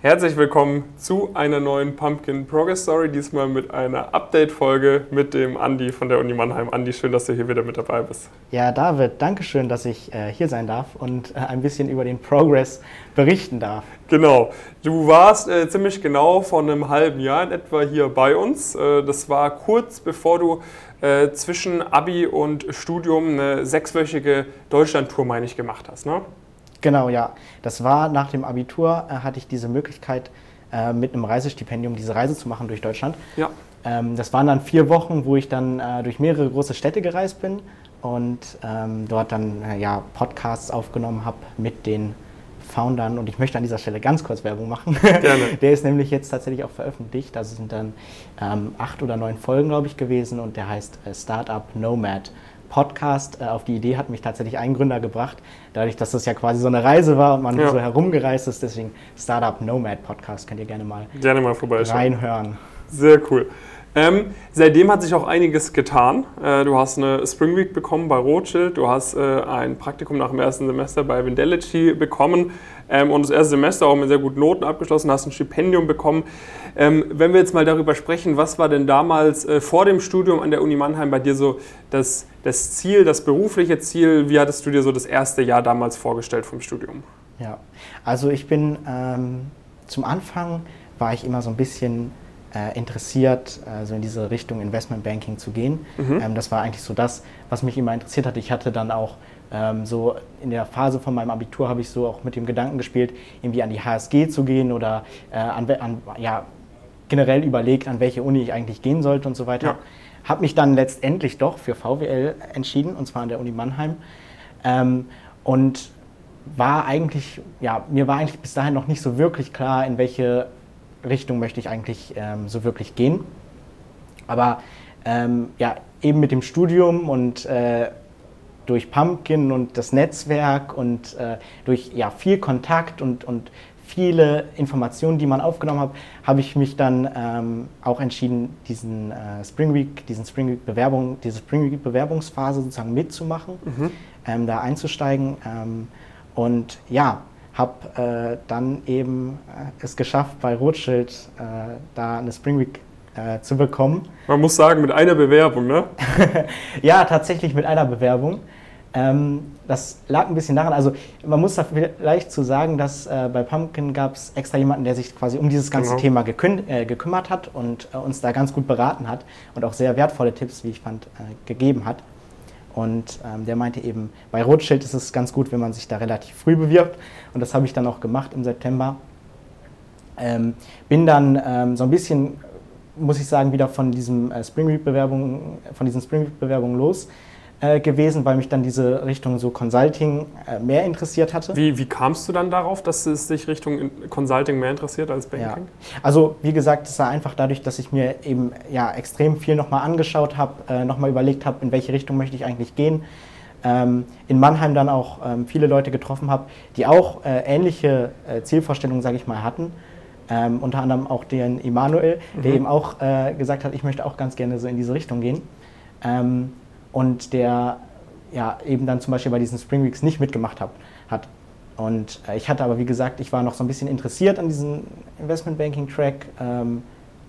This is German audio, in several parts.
Herzlich willkommen zu einer neuen Pumpkin Progress Story, diesmal mit einer Update-Folge mit dem Andi von der Uni Mannheim. Andi, schön, dass du hier wieder mit dabei bist. Ja, David, danke schön, dass ich äh, hier sein darf und äh, ein bisschen über den Progress berichten darf. Genau, du warst äh, ziemlich genau vor einem halben Jahr in etwa hier bei uns. Äh, das war kurz bevor du äh, zwischen Abi und Studium eine sechswöchige Deutschlandtour, meine ich, gemacht hast, ne? Genau, ja. Das war nach dem Abitur, äh, hatte ich diese Möglichkeit, äh, mit einem Reisestipendium diese Reise zu machen durch Deutschland. Ja. Ähm, das waren dann vier Wochen, wo ich dann äh, durch mehrere große Städte gereist bin und ähm, dort dann äh, ja, Podcasts aufgenommen habe mit den Foundern. Und ich möchte an dieser Stelle ganz kurz Werbung machen. Gerne. der ist nämlich jetzt tatsächlich auch veröffentlicht. Das sind dann ähm, acht oder neun Folgen, glaube ich, gewesen und der heißt äh, Startup Nomad. Podcast. Äh, auf die Idee hat mich tatsächlich ein Gründer gebracht, dadurch, dass das ja quasi so eine Reise war und man Ja. so herumgereist ist. Deswegen Startup Nomad Podcast könnt ihr gerne mal Gerne mal vorbeischauen. reinhören. Sehr cool. Ähm, seitdem hat sich auch einiges getan. Äh, du hast eine Spring Week bekommen bei Rothschild, du hast äh, ein Praktikum nach dem ersten Semester bei Vindelity bekommen ähm, und das erste Semester auch mit sehr guten Noten abgeschlossen, hast ein Stipendium bekommen. Ähm, wenn wir jetzt mal darüber sprechen, was war denn damals äh, vor dem Studium an der Uni Mannheim bei dir so das, das Ziel, das berufliche Ziel? Wie hattest du dir so das erste Jahr damals vorgestellt vom Studium? Ja, also ich bin ähm, zum Anfang war ich immer so ein bisschen äh, interessiert, äh, so in diese Richtung Investmentbanking zu gehen. Ähm, das war eigentlich so das, was mich immer interessiert hat. Ich hatte dann auch ähm, so in der Phase von meinem Abitur habe ich so auch mit dem Gedanken gespielt, irgendwie an die HSG zu gehen oder äh, an, an ja generell überlegt, an welche Uni ich eigentlich gehen sollte und so weiter. Ja. Habe mich dann letztendlich doch für VWL entschieden, und zwar an der Uni Mannheim. Ähm, und war eigentlich, ja, mir war eigentlich bis dahin noch nicht so wirklich klar, in welche Richtung möchte ich eigentlich ähm, so wirklich gehen. Aber ähm, ja, eben mit dem Studium und äh, durch Pumpkin und das Netzwerk und äh, durch ja, viel Kontakt und, und viele Informationen, die man aufgenommen hat, habe ich mich dann ähm, auch entschieden, diesen äh, Spring Week, diesen Spring Week Bewerbung, diese Spring Week Bewerbungsphase sozusagen mitzumachen, ähm, da einzusteigen ähm, und ja, habe äh, dann eben äh, es geschafft, bei Rothschild äh, da eine Spring Week äh, zu bekommen. Man muss sagen, mit einer Bewerbung, ne? Ja, tatsächlich mit einer Bewerbung. Ähm, das lag ein bisschen daran, also man muss da vielleicht zu sagen, dass äh, bei Pumpkin gab es extra jemanden, der sich quasi um dieses ganze Genau. Thema äh, gekümmert hat und äh, uns da ganz gut beraten hat und auch sehr wertvolle Tipps, wie ich fand, äh, gegeben hat. Und ähm, der meinte eben, bei Rothschild ist es ganz gut, wenn man sich da relativ früh bewirbt. Und das habe ich dann auch gemacht im September. Ähm, bin dann ähm, so ein bisschen, muss ich sagen, wieder von diesem äh, Spring von diesen Spring Week Bewerbungen los äh, gewesen, weil mich dann diese Richtung so Consulting äh, mehr interessiert hatte. Wie, wie kamst du dann darauf, dass es dich Richtung in- Consulting mehr interessiert als Ja. Banking? Also wie gesagt, es war einfach dadurch, dass ich mir eben ja extrem viel nochmal angeschaut habe, äh, nochmal überlegt habe, in welche Richtung möchte ich eigentlich gehen. Ähm, in Mannheim dann auch ähm, viele Leute getroffen habe, die auch äh, ähnliche äh, Zielvorstellungen, sage ich mal, hatten. Ähm, unter anderem auch den Emanuel, der eben auch äh, gesagt hat, ich möchte auch ganz gerne so in diese Richtung gehen. Und der ja eben dann zum Beispiel bei diesen Spring Weeks nicht mitgemacht hab, hat. Und äh, ich hatte aber, wie gesagt, ich war noch so ein bisschen interessiert an diesem Investmentbanking-Track, ähm,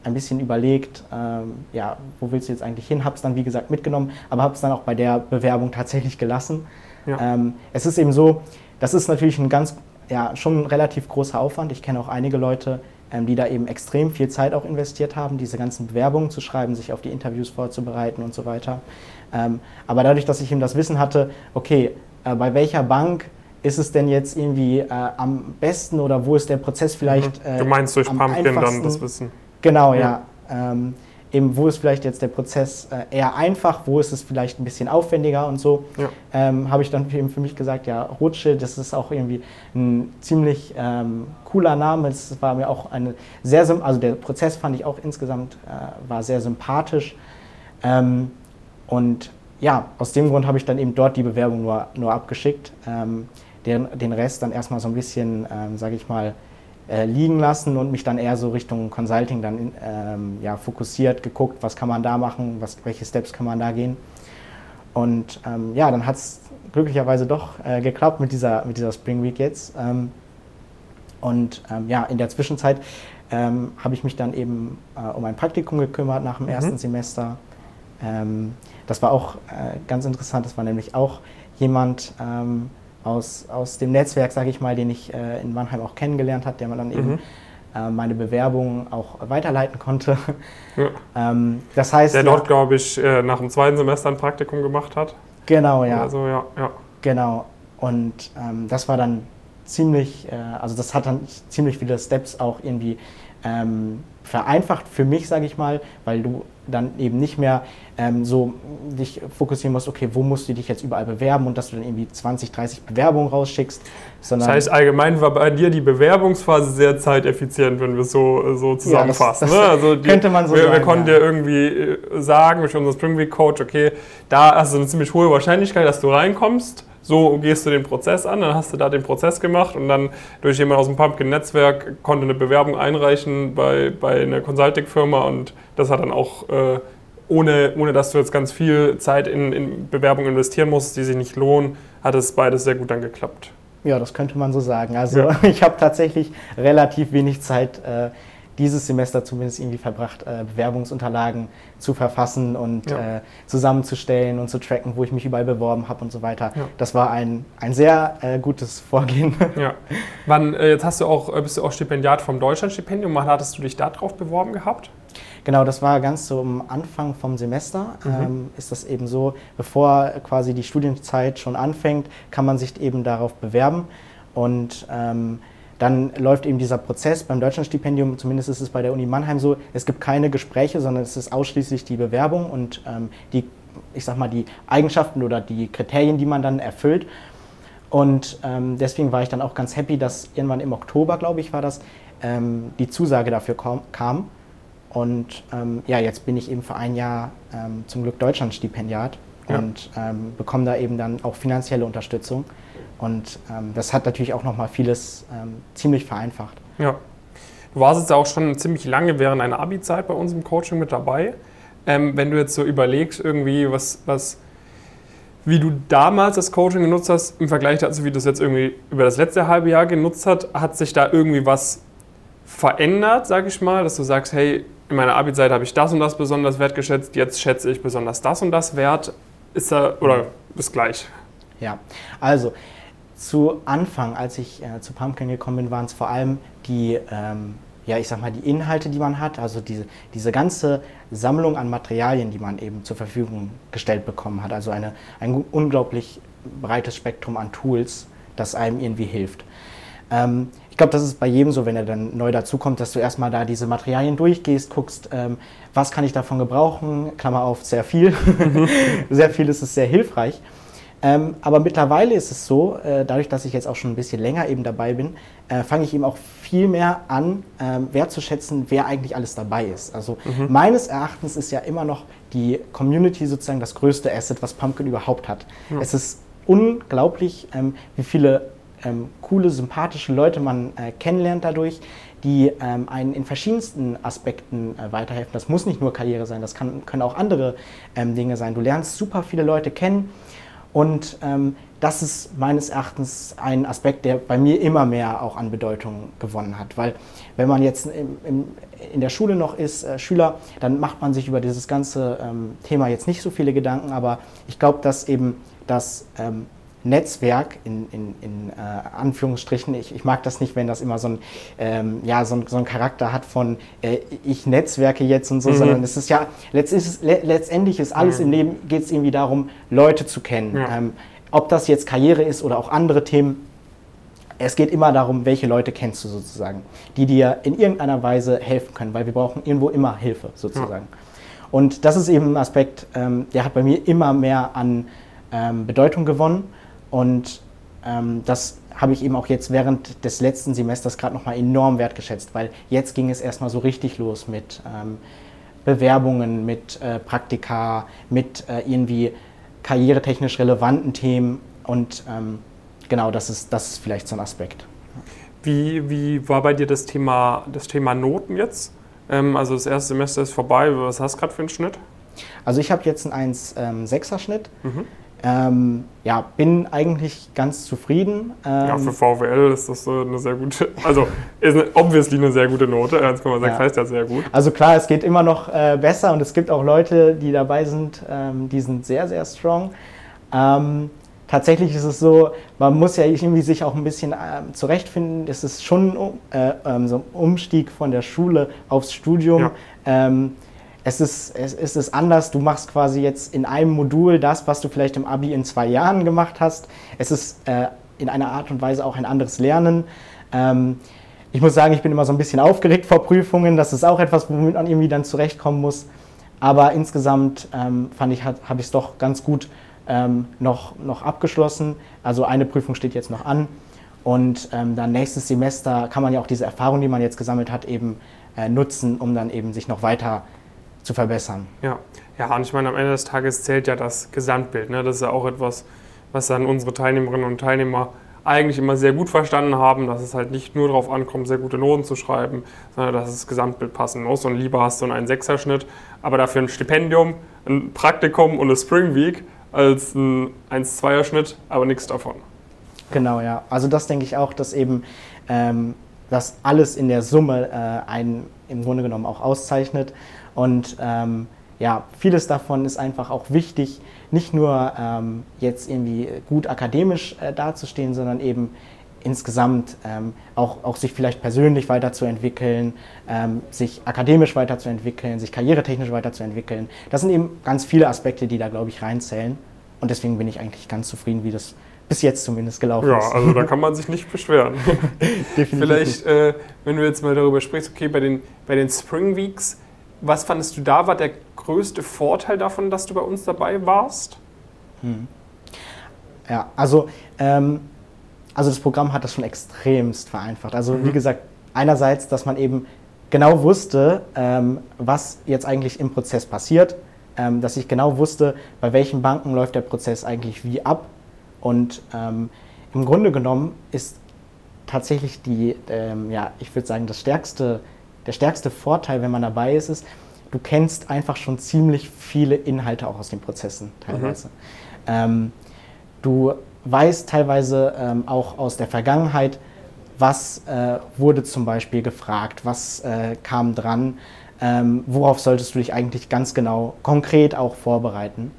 ein bisschen überlegt, ähm, ja, wo willst du jetzt eigentlich hin? Habe es dann, wie gesagt, mitgenommen, aber habe es dann auch bei der Bewerbung tatsächlich gelassen. Ja. Ähm, es ist eben so, das ist natürlich ein ganz, ja, schon ein relativ großer Aufwand. Ich kenne auch einige Leute, die da eben extrem viel Zeit auch investiert haben, diese ganzen Bewerbungen zu schreiben, sich auf die Interviews vorzubereiten und so weiter. Ähm, aber dadurch, dass ich eben das Wissen hatte, okay, äh, bei welcher Bank ist es denn jetzt irgendwie äh, am besten oder wo ist der Prozess vielleicht äh, Du meinst durch am Pumpkin dann das Wissen. Genau, Ja. ja. Ähm, eben, wo ist vielleicht jetzt der Prozess äh, eher einfach, wo ist es vielleicht ein bisschen aufwendiger und so, Ja. ähm, habe ich dann eben für mich gesagt, ja, Rothschild, das ist auch irgendwie ein ziemlich ähm, cooler Name. Es war mir auch eine sehr, also der Prozess fand ich auch insgesamt, äh, war sehr sympathisch. Ähm, und ja, aus dem Grund habe ich dann eben dort die Bewerbung nur, nur abgeschickt. Ähm, den, den Rest dann erstmal so ein bisschen, ähm, sage ich mal, äh, liegen lassen und mich dann eher so Richtung Consulting dann ähm, ja, fokussiert, geguckt, was kann man da machen, was, welche Steps kann man da gehen. Und ähm, ja, dann hat es glücklicherweise doch äh, geklappt mit dieser, mit dieser Spring Week jetzt. Ähm, Und ähm, ja, in der Zwischenzeit ähm, habe ich mich dann eben äh, um ein Praktikum gekümmert nach dem mhm. ersten Semester. Ähm, das war auch äh, ganz interessant. Das war nämlich auch jemand ähm, aus, aus dem Netzwerk, sage ich mal, den ich äh, in Mannheim auch kennengelernt habe, der man dann eben mhm. Äh, meine Bewerbung auch weiterleiten konnte. Ja. Ähm, das heißt, der dort, glaube ich, äh, nach dem zweiten Semester ein Praktikum gemacht hat. Genau, ja. Also, ja, ja. Genau. Und ähm, das war dann ziemlich, äh, also das hat dann ziemlich viele Steps auch irgendwie ähm, vereinfacht für mich, sage ich mal, weil du dann eben nicht mehr ähm, so dich fokussieren musst, okay, wo musst du dich jetzt überall bewerben und dass du dann irgendwie 20, 30 Bewerbungen rausschickst. Sondern das heißt, allgemein war bei dir die Bewerbungsphase sehr zeiteffizient, wenn wir es so, so zusammenfassen. Ja, das, das ne? also die, könnte man so wir, sagen. Wir konnten ja. dir irgendwie äh, sagen, durch unseren Spring Week Coach, okay, da hast du eine ziemlich hohe Wahrscheinlichkeit, dass du reinkommst so gehst du den Prozess an, dann hast du da den Prozess gemacht und dann durch jemand aus dem Pumpkin-Netzwerk konnte eine Bewerbung einreichen bei, bei einer Consulting-Firma und das hat dann auch, äh, ohne, ohne dass du jetzt ganz viel Zeit in, in Bewerbung investieren musst, die sich nicht lohnen, hat es beides sehr gut dann geklappt. Ja, das könnte man so sagen. Also ja. ich habe tatsächlich relativ wenig Zeit äh, dieses Semester zumindest irgendwie verbracht, äh, Bewerbungsunterlagen zu verfassen und ja. äh, zusammenzustellen und zu tracken, wo ich mich überall beworben habe und so weiter. Ja. Das war ein, ein sehr äh, gutes Vorgehen. Ja. Wann, äh, jetzt hast du auch, äh, bist du auch Stipendiat vom Deutschlandstipendium. Wann hattest du dich darauf beworben gehabt? Genau, das war ganz so am Anfang vom Semester. Mhm. Ähm, ist das eben so, bevor quasi die Studienzeit schon anfängt, kann man sich eben darauf bewerben. Und ähm, dann läuft eben dieser Prozess beim Deutschlandstipendium, zumindest ist es bei der Uni Mannheim so, es gibt keine Gespräche, sondern es ist ausschließlich die Bewerbung und ähm, die, ich sag mal, die Eigenschaften oder die Kriterien, die man dann erfüllt. Und ähm, deswegen war ich dann auch ganz happy, dass irgendwann im Oktober, glaube ich, war das, ähm, die Zusage dafür kam. Und ähm, ja, jetzt bin ich eben für ein Jahr ähm, zum Glück Deutschlandstipendiat ja. und ähm, bekomme da eben dann auch finanzielle Unterstützung. Und ähm, das hat natürlich auch nochmal vieles ähm, ziemlich vereinfacht. Ja. Du warst jetzt auch schon ziemlich lange während einer Abi-Zeit bei uns im Coaching mit dabei. Ähm, wenn du jetzt so überlegst, irgendwie, was, was, wie du damals das Coaching genutzt hast, im Vergleich dazu, wie du es jetzt irgendwie über das letzte halbe Jahr genutzt hast, hat sich da irgendwie was verändert, sag ich mal, dass du sagst, hey, in meiner Abi-Zeit habe ich das und das besonders wertgeschätzt, jetzt schätze ich besonders das und das wert. Ist da, oder ist gleich? Ja, also zu Anfang, als ich äh, zu Pumpkin gekommen bin, waren es vor allem die, ähm, ja, ich sag mal, die Inhalte, die man hat, also diese, diese ganze Sammlung an Materialien, die man eben zur Verfügung gestellt bekommen hat. Also eine, ein unglaublich breites Spektrum an Tools, das einem irgendwie hilft. Ähm, ich glaube, das ist bei jedem so, wenn er dann neu dazukommt, dass du erstmal da diese Materialien durchgehst, guckst, ähm, was kann ich davon gebrauchen, Klammer auf, sehr viel. sehr viel ist es sehr hilfreich. Ähm, aber mittlerweile ist es so, äh, dadurch, dass ich jetzt auch schon ein bisschen länger eben dabei bin, äh, fange ich eben auch viel mehr an, ähm, wertzuschätzen, wer eigentlich alles dabei ist. Also mhm. meines Erachtens ist ja immer noch die Community sozusagen das größte Asset, was Pumpkin überhaupt hat. Mhm. Es ist unglaublich, ähm, wie viele ähm, coole, sympathische Leute man äh, kennenlernt dadurch, die ähm, einen in verschiedensten Aspekten äh, weiterhelfen. Das muss nicht nur Karriere sein, das kann, können auch andere ähm, Dinge sein. Du lernst super viele Leute kennen und ähm, das ist meines Erachtens ein Aspekt, der bei mir immer mehr auch an Bedeutung gewonnen hat. Weil wenn man jetzt im, im, in der Schule noch ist, äh, Schüler, dann macht man sich über dieses ganze ähm, Thema jetzt nicht so viele Gedanken. Aber ich glaube, dass eben das ähm, Netzwerk in, in, in äh, Anführungsstrichen, ich, ich, mag das nicht, wenn das immer so ein, ähm, ja, so, ein, so ein Charakter hat von äh, ich netzwerke jetzt und so, mhm. sondern es ist ja, letzt ist, letztendlich ist alles mhm. im Leben, geht es irgendwie darum, Leute zu kennen. Ja. Ähm, ob das jetzt Karriere ist oder auch andere Themen, es geht immer darum, welche Leute kennst du sozusagen, die dir in irgendeiner Weise helfen können, weil wir brauchen irgendwo immer Hilfe sozusagen. Ja. Und das ist eben ein Aspekt, ähm, der hat bei mir immer mehr an ähm, Bedeutung gewonnen. Und ähm, das habe ich eben auch jetzt während des letzten Semesters gerade nochmal enorm wertgeschätzt, weil jetzt ging es erstmal so richtig los mit ähm, Bewerbungen, mit äh, Praktika, mit äh, irgendwie karrieretechnisch relevanten Themen und ähm, genau, das ist, das ist vielleicht so ein Aspekt. Wie, wie war bei dir das Thema, das Thema Noten jetzt? Ähm, also das erste Semester ist vorbei, was hast du gerade für einen Schnitt? Also ich habe jetzt einen 1,6er ähm, Schnitt. Mhm Ähm, ja, bin eigentlich ganz zufrieden. Ähm, ja, für VWL ist das eine sehr gute, also ist eine, obviously eine sehr gute Note. 1,6 ja. heißt ja sehr gut. Also klar, es geht immer noch äh, besser und es gibt auch Leute, die dabei sind, ähm, die sind sehr, sehr strong. Ähm, tatsächlich ist es so, man muss ja irgendwie sich auch ein bisschen ähm, zurechtfinden. Es ist schon äh, ähm, so ein Umstieg von der Schule aufs Studium. Ja. Es ist, es, es anders. Du machst quasi jetzt in einem Modul das, was du vielleicht im Abi in zwei Jahren gemacht hast. Es ist äh, in einer Art und Weise auch ein anderes Lernen. Ähm, ich muss sagen, ich bin immer so ein bisschen aufgeregt vor Prüfungen. Das ist auch etwas, womit man irgendwie dann zurechtkommen muss. Aber insgesamt ähm, fand ich, habe ich es doch ganz gut ähm, noch, noch abgeschlossen. Also eine Prüfung steht jetzt noch an. Und ähm, dann nächstes Semester kann man ja auch diese Erfahrung, die man jetzt gesammelt hat, eben äh, nutzen, um dann eben sich noch weiter zu verbessern. Ja, ja und ich meine, am Ende des Tages zählt ja das Gesamtbild. Ne? Das ist ja auch etwas, was dann unsere Teilnehmerinnen und Teilnehmer eigentlich immer sehr gut verstanden haben, dass es halt nicht nur darauf ankommt, sehr gute Noten zu schreiben, sondern dass das Gesamtbild passen muss. Und lieber hast du einen Sechserschnitt, aber dafür ein Stipendium, ein Praktikum und eine Spring Week als ein 1-2er-Schnitt, aber nichts davon. Genau, ja. Also das denke ich auch, dass eben ähm, das alles in der Summe äh, einen im Grunde genommen auch auszeichnet. Und ähm, ja, vieles davon ist einfach auch wichtig, nicht nur ähm, jetzt irgendwie gut akademisch äh, dazustehen, sondern eben insgesamt ähm, auch, auch sich vielleicht persönlich weiterzuentwickeln, ähm, sich akademisch weiterzuentwickeln, sich karrieretechnisch weiterzuentwickeln. Das sind eben ganz viele Aspekte, die da, glaube ich, reinzählen. Und deswegen bin ich eigentlich ganz zufrieden, wie das bis jetzt zumindest gelaufen ja, ist. Ja, also da kann man sich nicht beschweren. Definitiv. Vielleicht, äh, wenn du jetzt mal darüber sprichst, okay, bei den, bei den Spring Weeks, was fandest du da war der größte Vorteil davon, dass du bei uns dabei warst? Hm. Ja, also ähm, also das Programm hat das schon extremst vereinfacht. Also mhm. wie gesagt, einerseits, dass man eben genau wusste, ähm, was jetzt eigentlich im Prozess passiert, ähm, dass ich genau wusste, bei welchen Banken läuft der Prozess eigentlich wie ab. Und ähm, im Grunde genommen ist tatsächlich die, ähm, ja, ich würde sagen, das stärkste, der stärkste Vorteil, wenn man dabei ist, ist, du kennst einfach schon ziemlich viele Inhalte auch aus den Prozessen teilweise. Mhm. du weiß teilweise ähm, auch aus der Vergangenheit, was äh, wurde zum Beispiel gefragt, was äh, kam dran, ähm, worauf solltest du dich eigentlich ganz genau konkret auch vorbereiten.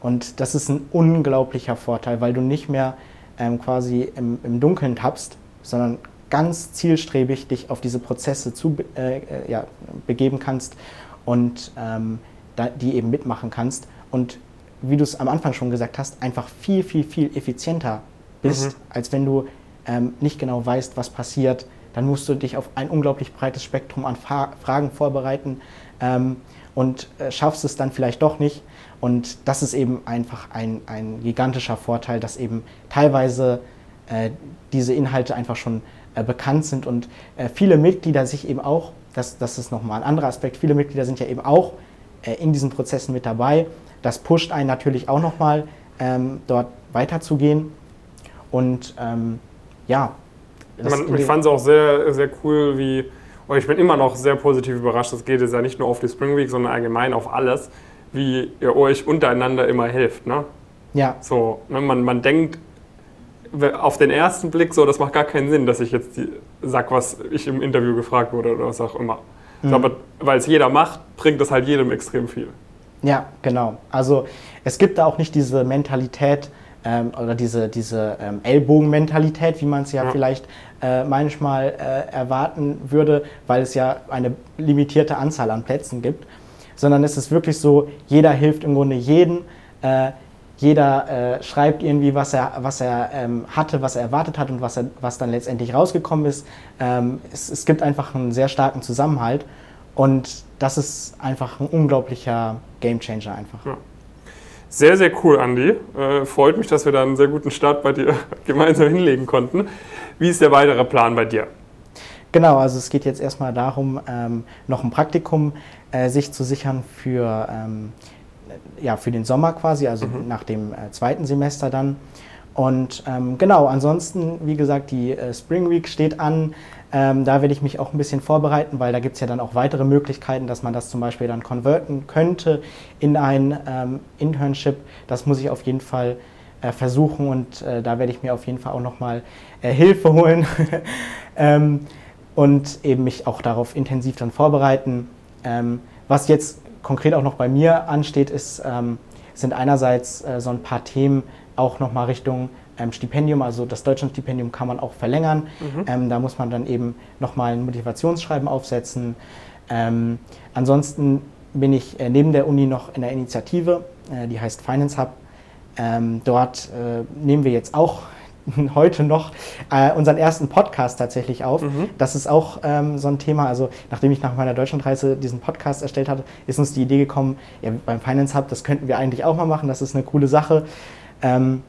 Und das ist ein unglaublicher Vorteil, weil du nicht mehr ähm, quasi im, im, Dunkeln tappst, sondern ganz zielstrebig dich auf diese Prozesse zu, äh, äh, ja, begeben kannst und ähm, da, die eben mitmachen kannst. Und wie du es am Anfang schon gesagt hast, einfach viel, viel, viel effizienter bist, mhm. als wenn du ähm, nicht genau weißt, was passiert. Dann musst du dich auf ein unglaublich breites Spektrum an Fa Fragen vorbereiten ähm, und äh, schaffst es dann vielleicht doch nicht. Und das ist eben einfach ein, ein gigantischer Vorteil, dass eben teilweise äh, diese Inhalte einfach schon bekannt sind und äh, viele Mitglieder sich eben auch, das, das ist nochmal ein anderer Aspekt, viele Mitglieder sind ja eben auch äh, in diesen Prozessen mit dabei das pusht einen natürlich auch nochmal, ähm, dort weiterzugehen. Und ähm, ja. Man, ich fand es auch sehr, sehr cool, wie, und ich bin immer noch sehr positiv überrascht, das geht jetzt ja nicht nur auf die Spring Week, sondern allgemein auf alles, wie ihr euch untereinander immer helft. Ne? Ja. So, ne, man, man denkt auf den ersten Blick so, das macht gar keinen Sinn, dass ich jetzt die, sag, was ich im Interview gefragt wurde oder was auch immer. Mhm. Aber weil es jeder macht, bringt das halt jedem extrem viel. Ja, genau. Also es gibt da auch nicht diese Mentalität ähm, oder diese, diese ähm, Ellbogenmentalität, wie man es ja, ja, vielleicht äh, manchmal äh, erwarten würde, weil es ja eine limitierte Anzahl an Plätzen gibt, sondern es ist wirklich so, jeder hilft im Grunde jedem. Äh, jeder äh, schreibt irgendwie, was er, was er ähm, hatte, was er erwartet hat und was, er, was dann letztendlich rausgekommen ist. Ähm, es, es gibt einfach einen sehr starken Zusammenhalt und das ist einfach ein unglaublicher Gamechanger einfach. Ja. Sehr, sehr cool, Andi. Äh, freut mich, dass wir da einen sehr guten Start bei dir gemeinsam hinlegen konnten. Wie ist der weitere Plan bei dir? Genau, also es geht jetzt erstmal darum, ähm, noch ein Praktikum äh, sich zu sichern für, ähm, ja, für den Sommer quasi, also mhm. nach dem äh, zweiten Semester dann. Und ähm, genau, ansonsten, wie gesagt, die äh, Spring Week steht an. Ähm, da werde ich mich auch ein bisschen vorbereiten, weil da gibt es ja dann auch weitere Möglichkeiten, dass man das zum Beispiel dann konverten könnte in ein ähm, Internship. Das muss ich auf jeden Fall äh, versuchen und äh, da werde ich mir auf jeden Fall auch nochmal äh, Hilfe holen ähm, und eben mich auch darauf intensiv dann vorbereiten. Ähm, was jetzt konkret auch noch bei mir ansteht, ist, ähm, sind einerseits äh, so ein paar Themen auch nochmal Richtung ähm, Stipendium, also das Deutschlandstipendium kann man auch verlängern. Mhm. Ähm, da muss man dann eben nochmal ein Motivationsschreiben aufsetzen. Ähm, ansonsten bin ich äh, neben der Uni noch in der Initiative, äh, die heißt Finance Hub. Ähm, dort äh, nehmen wir jetzt auch heute noch äh, unseren ersten Podcast tatsächlich auf. Mhm. Das ist auch ähm, so ein Thema. Also nachdem ich nach meiner Deutschlandreise diesen Podcast erstellt hatte, ist uns die Idee gekommen, ja, beim Finance Hub, das könnten wir eigentlich auch mal machen. Das ist eine coole Sache. Ähm,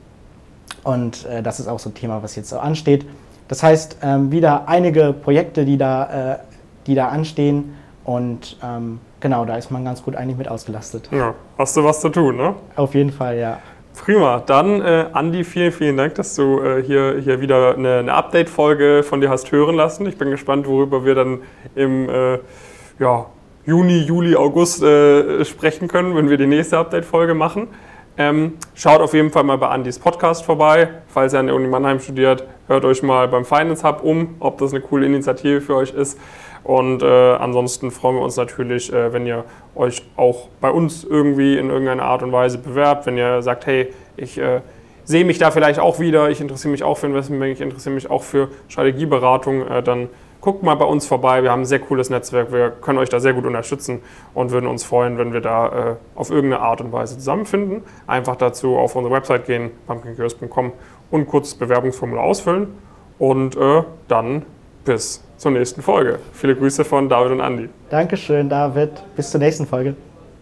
und äh, das ist auch so ein Thema, was jetzt so ansteht. Das heißt, ähm, wieder einige Projekte, die da, äh, die da anstehen. Und ähm, genau, da ist man ganz gut eigentlich mit ausgelastet. Ja, hast du was zu tun, ne? Auf jeden Fall, ja. Prima. Dann, äh, Andi, vielen, vielen Dank, dass du äh, hier, hier wieder eine, eine Update-Folge von dir hast hören lassen. Ich bin gespannt, worüber wir dann im äh, ja, Juni, Juli, August äh, sprechen können, wenn wir die nächste Update-Folge machen. Ähm, schaut auf jeden Fall mal bei Andys Podcast vorbei. Falls ihr an der Uni Mannheim studiert, hört euch mal beim Finance Hub um, ob das eine coole Initiative für euch ist. Und äh, ansonsten freuen wir uns natürlich, äh, wenn ihr euch auch bei uns irgendwie in irgendeiner Art und Weise bewerbt, wenn ihr sagt, hey, ich äh, sehe mich da vielleicht auch wieder, ich interessiere mich auch für Investmentbanking, ich interessiere mich auch für Strategieberatung, äh, dann guckt mal bei uns vorbei. Wir haben ein sehr cooles Netzwerk. Wir können euch da sehr gut unterstützen und würden uns freuen, wenn wir da äh, auf irgendeine Art und Weise zusammenfinden. Einfach dazu auf unsere Website gehen, pumpkincurious.com und ein kurzes Bewerbungsformular ausfüllen. Und äh, dann bis zur nächsten Folge. Viele Grüße von David und Andy. Dankeschön, David. Bis zur nächsten Folge.